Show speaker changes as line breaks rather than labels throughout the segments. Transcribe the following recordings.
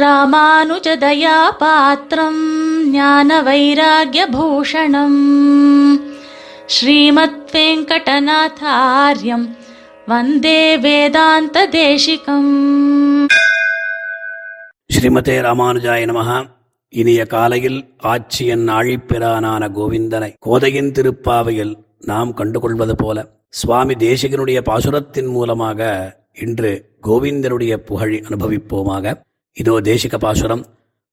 ராமானுஜதயாபாத்திரம் ஞான வைராகியபூஷணம் ஸ்ரீமத் வெங்கடநாதாரியம் வந்தே வேதாந்த தேசிகம்
ஸ்ரீமதே ராமானுஜாய நமக இனிய காலையில் ஆட்சியன் ஆழிப்பிரானான கோவிந்தனை கோதையின் திருப்பாவையில் நாம் கண்டுகொள்வது போல சுவாமி தேசிகனுடைய பாசுரத்தின் மூலமாக இன்று கோவிந்தனுடைய புகழ் அனுபவிப்போமாக. இதோ தேசிக பாசுரம்.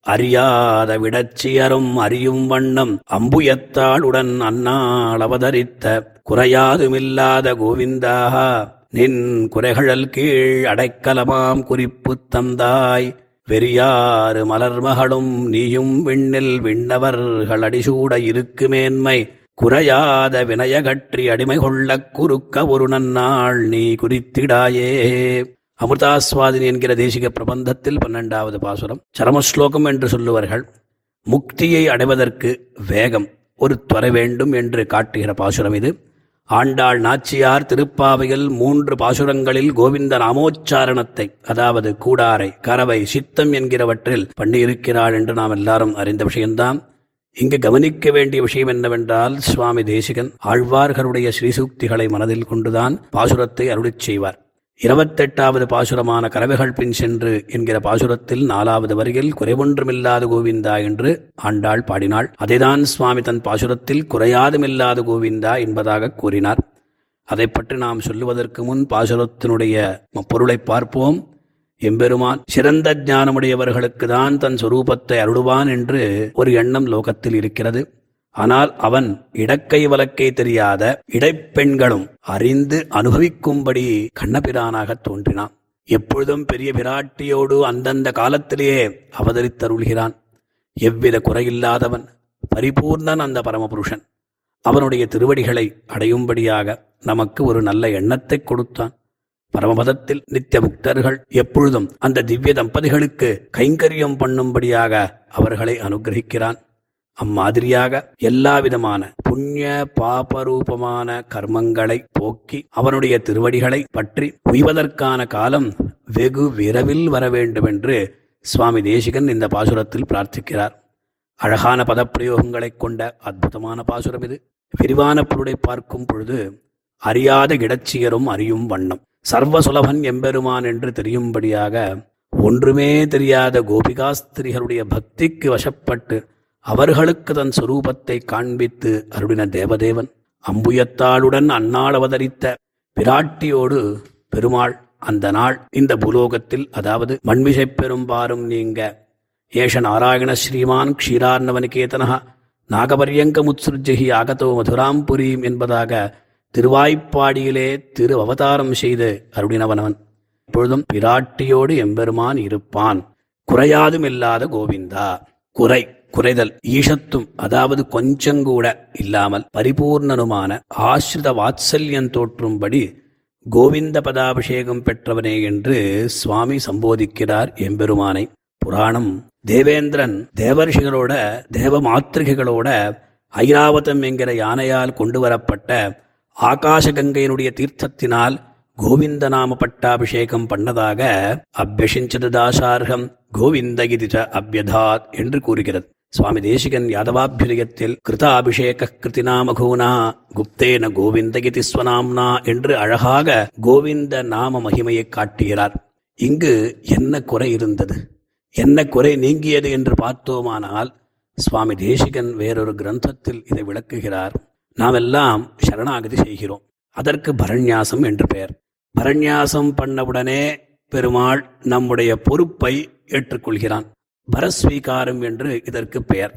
அறியாத விடச்சியரும் அறியும் வண்ணம் அம்புயத்தாளுடன் அந்நாள் அவதரித்த குறையாதுமில்லாத கோவிந்தாக நின் குறைகழல் கீழ் அடைக்கலமாம் குறிப்பு தந்தாய். வெறியாறு மலர்மகளும் நீயும் விண்ணில் விண்ணவர்கள் அடிசூட இருக்குமேன்மை குறையாத வினயகற்றி அடிமை கொள்ளக் குறுக்க ஒரு நன்னாள் நீ குறித்திடாயே. அமிர்தாஸ்வாதினி என்கிற தேசிக பிரபந்தத்தில் பன்னெண்டாவது பாசுரம். சரமஸ்லோகம் என்று சொல்லுவார்கள் முக்தியை அடைவதற்கு வேகம் ஒரு துறை வேண்டும் என்று காட்டுகிற பாசுரம் இது. ஆண்டாள் நாச்சியார் திருப்பாவையில் மூன்று பாசுரங்களில் கோவிந்த நாமோச்சாரணத்தை அதாவது கூடாரை கரவை சித்தம் என்கிறவற்றில் பண்ணியிருக்கிறாள் என்று நாம் எல்லாரும் அறிந்த விஷயம்தான். இங்கு கவனிக்க வேண்டிய விஷயம் என்னவென்றால் சுவாமி தேசிகன் ஆழ்வார்களுடைய ஸ்ரீசூக்திகளை மனதில் கொண்டுதான் பாசுரத்தை அருளிச் செய்வார். இருபத்தெட்டாவது பாசுரமான கனவுகள் பின் சென்று என்கிற பாசுரத்தில் நாலாவது வரியில் குறைவொன்றுமில்லாத கோவிந்தா என்று ஆண்டாள் பாடினாள். அதைதான் சுவாமி தன் பாசுரத்தில் குறையாதுமில்லாத கோவிந்தா என்பதாக கூறினார். அதை பற்றி நாம் சொல்லுவதற்கு முன் பாசுரத்தினுடைய பொருளை பார்ப்போம். எம்பெருமான் சிறந்த ஞானமுடையவர்களுக்கு தான் தன் சொரூபத்தை அருளுவான் என்று ஒரு எண்ணம் லோகத்தில் இருக்கிறது. ஆனால் அவன் இடக்கை வலக்கை தெரியாத இடைப்பெண்களும் அறிந்து அனுபவிக்கும்படி கண்ணபிரானாக தோன்றினான். எப்பொழுதும் பெரிய பிராட்டியோடு அந்தந்த காலத்திலேயே அவதரித்தருள்கிறான். எவ்வித குறையில்லாதவன் பரிபூர்ணன் அந்த பரமபுருஷன். அவனுடைய திருவடிகளை அடையும்படியாக நமக்கு ஒரு நல்ல எண்ணத்தை கொடுத்தான். பரமபதத்தில் நித்திய முக்தர்கள் எப்பொழுதும் அந்த திவ்ய தம்பதிகளுக்கு கைங்கரியம் பண்ணும்படியாக அவர்களை அனுகிரகிக்கிறான். அம்மாதிரியாக எல்லா விதமான புண்ணிய பாபரூபமான கர்மங்களை போக்கி அவனுடைய திருவடிகளை பற்றி உய்வதற்கான காலம் வெகு விரைவில் வர வேண்டும் என்று சுவாமி தேசிகன் இந்த பாசுரத்தில் பிரார்த்திக்கிறார். அழகான பதப்பிரயோகங்களைக் கொண்ட அற்புதமான பாசுரம் இது. விரிவான பொருளை பார்க்கும் பொழுது அறியாத இடச்சியரும் அறியும் வண்ணம். சர்வ சுலபன் எம்பெருமான் என்று தெரியும்படியாக ஒன்றுமே தெரியாத கோபிகாஸ்திரிகளுடைய பக்திக்கு வசப்பட்டு அவர்களுக்கு தன் சுரூபத்தை காண்பித்து அருளின தேவதேவன் அம்புயத்தாளுடன் அந்நாள் அவதரித்த பிராட்டியோடு பெருமாள் அந்த நாள் இந்த பூலோகத்தில் அதாவது மண்மிசை பெரும்பாரும் நீங்க. ஏஷ நாராயண ஸ்ரீமான் க்ஷீரார்ணவனிகேதனா நாகபரியங்க முத்சுர்ஜகி ஆகதோ மதுராம் புரியும் என்பதாக திருவாய்ப்பாடியிலே திரு அவதாரம் செய்து அருளினவனவன். இப்பொழுதும் பிராட்டியோடு எம்பெருமான் இருப்பான். குறையாதும் இல்லாத கோவிந்தா. குறை. குறைதல் ஈஷத்தும் அதாவது கொஞ்சங்கூட இல்லாமல் பரிபூர்ணனுமான ஆசிரித வாத்சல்யம் தோற்றும்படி கோவிந்த பதாபிஷேகம் பெற்றவனே என்று சுவாமி சம்போதிக்கிறார் எம்பெருமானை. புராணம் தேவேந்திரன் தேவர்ஷிகளோட தேவ மாத்திரிகைகளோட ஐராவதம் என்கிற யானையால் கொண்டு வரப்பட்ட ஆகாசகங்கையினுடைய தீர்த்தத்தினால் கோவிந்த நாம பட்டாபிஷேகம் பண்ணதாக அபியசிஞ்சது தாசார்கம் கோவிந்த கிதிச்ச அபியதாத் என்று கூறுகிறது. சுவாமி தேசிகன் யாதவாபியுதயத்தில் கிருதாபிஷேக கிருதிநாமகூனா குப்தேன கோவிந்தகிதி ஸ்வநாம்னா என்று அழகாக கோவிந்த நாம மகிமையை காட்டுகிறார். இங்கு என்ன குறை இருந்தது? என்ன குறை நீங்கியது என்று பார்த்தோமானால் சுவாமி தேசிகன் வேறொரு கிரந்தத்தில் இதை விளக்குகிறார். நாம் எல்லாம் சரணாகதி செய்கிறோம். அதற்கு பரண்யாசம் என்று பெயர். பரண்யாசம் பண்ணவுடனே பெருமாள் நம்முடைய பொறுப்பை ஏற்றுக்கொள்கிறான். பரஸ்வீகாரம் என்று இதற்கு பெயர்.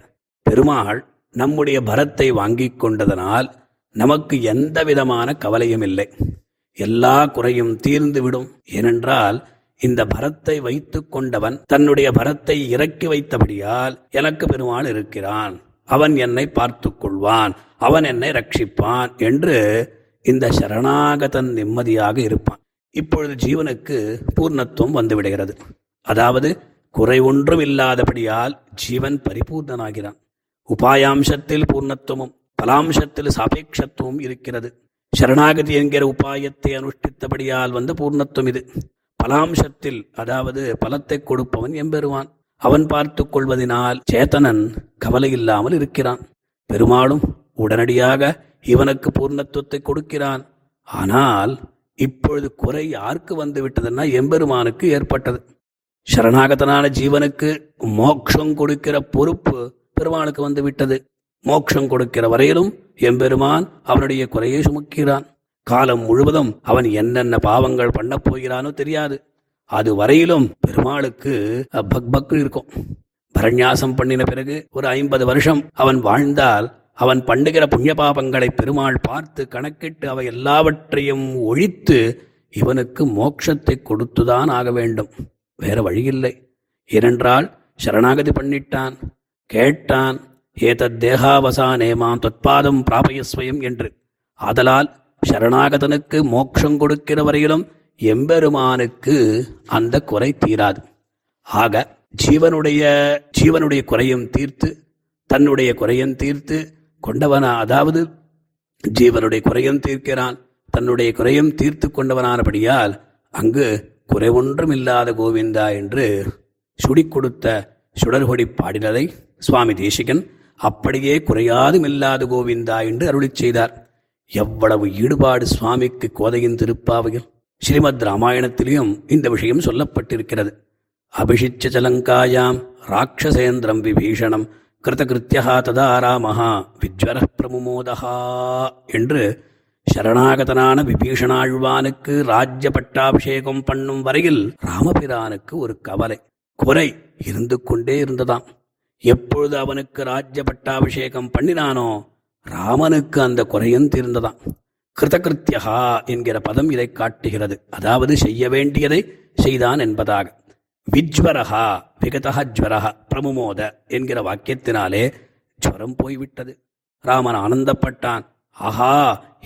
பெருமாள் நம்முடைய பரத்தை வாங்கிக் கொண்டதனால் நமக்கு எந்த விதமான கவலையும் இல்லை. எல்லா குறையும் தீர்ந்துவிடும் ஏனென்றால் இந்த பரத்தை வைத்துக் கொண்டவன் தன்னுடைய பரத்தை இறக்கி வைத்தபடியால் எனக்கு பெருமாள் இருக்கிறான். அவன் என்னை பார்த்து கொள்வான். அவன் என்னை ரட்சிப்பான் என்று இந்த சரணாகதன் நிம்மதியாக இருப்பான். இப்பொழுது ஜீவனுக்கு பூர்ணத்துவம் வந்துவிடுகிறது அதாவது குறை ஒன்றும் இல்லாதபடியால் ஜீவன் பரிபூர்ணனாகிறான். உபாயாம்சத்தில் பூர்ணத்துவமும் பலாம்சத்தில் சாபேட்சத்துவம் இருக்கிறது. சரணாகதி என்கிற உபாயத்தை அனுஷ்டித்தபடியால் வந்த பூர்ணத்துவம் இது. பலாம்சத்தில் அதாவது பலத்தை கொடுப்பவன் எம்பெறுவான் அவன் பார்த்து கொள்வதினால் சேத்தனன் கவலை இல்லாமல் இருக்கிறான். பெருமாளும் உடனடியாக இவனுக்கு பூர்ணத்துவத்தை கொடுக்கிறான். ஆனால் இப்பொழுது குறை யாருக்கு வந்துவிட்டதுன்னா எம்பெருமானுக்கு ஏற்பட்டது. சரணாகதனான ஜீவனுக்கு மோட்சம் கொடுக்கிற பொறுப்பு பெருமானுக்கு வந்து விட்டது மோட்சம் கொடுக்கிற வரையிலும் எம்பெருமான் அவனுடைய குறையை சுமக்கிறான். காலம் முழுவதும் அவன் என்னென்ன பாவங்கள் பண்ணப் போகிறானோ தெரியாது. அது வரையிலும் பெருமாளுக்கு பக் பக்கு இருக்கும். பரநியாசம் பண்ணின பிறகு ஒரு ஐம்பது வருஷம் அவன் வாழ்ந்தால் அவன் பண்ணுகிற புண்ணிய பாபங்களை பெருமாள் பார்த்து கணக்கிட்டு அவை எல்லாவற்றையும் ஒழித்து இவனுக்கு மோட்சத்தை கொடுத்துதான் ஆக வேண்டும். வேற வழியில்லை. ஏனென்றால் சரணாகதி பண்ணிட்டான். கேட்டான் ஏதத் தேகாவசானேமாம் தொத்பாதம் பிராபயஸ்வயம் என்று. ஆதலால் சரணாகதனுக்கு மோட்சம் கொடுக்கிற வரையிலும் எம்பெருமானுக்கு அந்த குறை தீராது. ஆக ஜீவனுடைய ஜீவனுடைய குறையும் தீர்த்து தன்னுடைய குறையும் தீர்த்து கொண்டவனா அதாவது ஜீவனுடைய குறையும் தீர்க்கிறான் தன்னுடைய குறையும் தீர்த்து கொண்டவனானபடியால் அங்கு குறைவொன்றும் இல்லாத கோவிந்தா என்று சுடி கொடுத்த சுடர்கொடி பாடினதை சுவாமி தேசிகன் அப்படியே குறையாதும் இல்லாத கோவிந்தா என்று அருளிச் செய்தார். எவ்வளவு ஈடுபாடு சுவாமிக்கு கோதையின் திருப்பாவையில்? ஸ்ரீமத் ராமாயணத்திலையும் இந்த விஷயம் சொல்லப்பட்டிருக்கிறது. அபிஷிச்ச சலங்காயாம் ராட்சசேந்திரம் விபீஷணம் கிருதகிருத்தியா ததா ராமஹா விஜ்வர பிரமுமோதஹா என்று சரணாகதனான விபீஷணாழ்வானுக்கு ராஜ்ய பட்டாபிஷேகம் பண்ணும் வரையில் ராமபிரானுக்கு ஒரு கவலை குறை இருந்து கொண்டே இருந்ததாம். எப்பொழுது அவனுக்கு ராஜ்ய பட்டாபிஷேகம் பண்ணினானோ ராமனுக்கு அந்த குறையும் தீர்ந்ததாம். கிருதகிருத்தியகா என்கிற பதம் இதை காட்டுகிறது. அதாவது செய்ய வேண்டியதை செய்தான் என்பதாக. விஜ்வரஹா விகதா ஜ்வரஹா பிரமுமோத என்கிற வாக்கியத்தினாலே ஜுவரம் போய்விட்டது. ராமன் ஆனந்தப்பட்டான். ஆஹா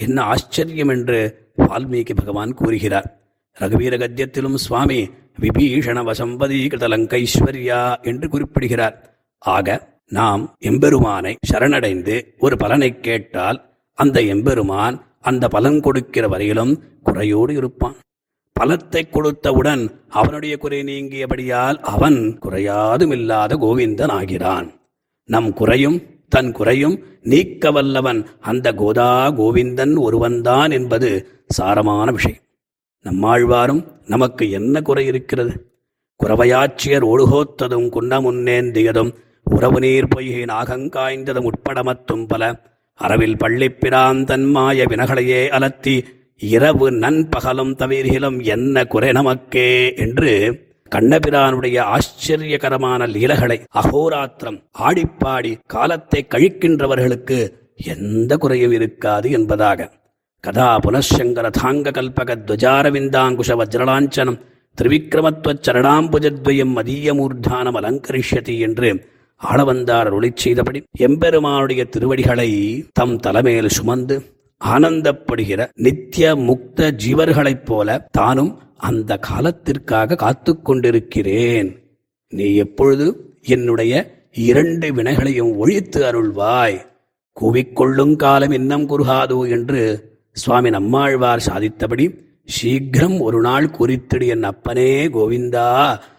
என்ன ஆச்சரியம் என்று வால்மீகி பகவான் கூறுகிறார். ரகுவீர கத்தியத்திலும் சுவாமி விபீஷண வசம்பதீகிருத லங்கைஸ்வர்யா என்று குறிப்பிடுகிறார். ஆக நாம் எம்பெருமானை சரணடைந்து ஒரு பலனை கேட்டால் அந்த எம்பெருமான் அந்த பலன் கொடுக்கிற வரையிலும் குறையோடு இருப்பான். பலத்தை கொடுத்தவுடன் அவனுடைய குறை நீங்கியபடியால் அவன் குறையாதுமில்லாத கோவிந்தன் ஆகிறான் நம் குறையும் தன் குறையும் நீக்க வல்லவன் அந்த கோதா கோவிந்தன் ஒருவன்தான் என்பது சாரமான விஷயம். நம்மாழ்வாரும் நமக்கு என்ன குறை இருக்கிறது? குறவையாச்சியர் ஒழுகோத்ததும் குன்னமுன்னேந்தியதும் உறவு நீர் பொய்கை நாகங்காய்ந்ததும் உட்படமத்தும் பல அரவில் பள்ளிப்பிரான் தன்மாய வினகளையே அலத்தி இரவு நண்பகலும் தவிர்கிலும் என்ன குறை நமக்கே என்று கண்ணபிரானுடைய ஆச்சரியகரமான லீலகளை அகோராத்திரம் ஆடிப்பாடி காலத்தை கழிக்கின்றவர்களுக்கு எந்த குறையும் இருக்காது என்பதாக. கதா புனசங்கர தாங்க கல்பக துவஜாரவிந்தாங்குஷ வஜ்ரலாஞ்சனம் திரிவிக்ரமத்வச் சரணாம்புஜத்வயம் மதியமூர்தானம் அலங்கரிஷதி என்று ஆளவந்தார் ஒளி செய்தபடி எம்பெருமானுடைய திருவடிகளை தம் தலைமையில் சுமந்து ஆனந்தப்படுகிற நித்திய முக்த ஜீவர்களைப் போல தானும் அந்த காலத்திற்காக காத்து கொண்டிருக்கிறேன். நீ எப்பொழுது என்னுடைய இரண்டு வினைகளையும் ஒழித்து அருள்வாய். கூவிக்கொள்ளும் காலம் இன்னம் குறுகாதோ என்று சுவாமி நம்மாழ்வார் சாதித்தபடி சீக்கிரம் ஒரு நாள் குறித்திடு என் அப்பனே கோவிந்தா.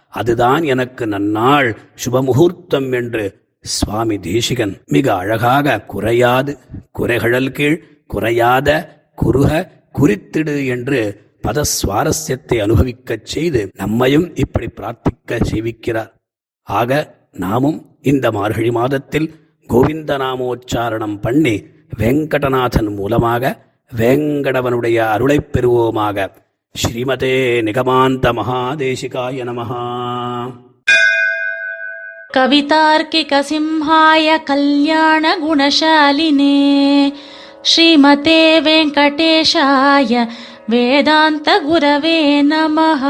அதுதான் எனக்கு நன்னாள் சுபமுகூர்த்தம் என்று சுவாமி தேசிகன் மிக அழகாக குறையாது குறைகழல் கீழ் குறையாத குறுக குறித்திடு என்று பத சுவாரஸ்யத்தை அனுபவிக்கச் செய்து நம்மையும் இப்படி பிரார்த்திக்க செய்விக்கிறார் ஆக நாமும் இந்த மார்கழி மாதத்தில் கோவிந்த நாமோச்சாரணம் பண்ணி வெங்கடநாதன் மூலமாக வேங்கடவனுடைய அருளைப் பெறுவோமாக ஸ்ரீமதே நிகமாந்த மகாதேசிகாய நமஹா
कवितार्किकसिंहाय कल्याणगुणशालिने श्रीमते वेङ्कटेशाय वेदान्तगुरवे नमः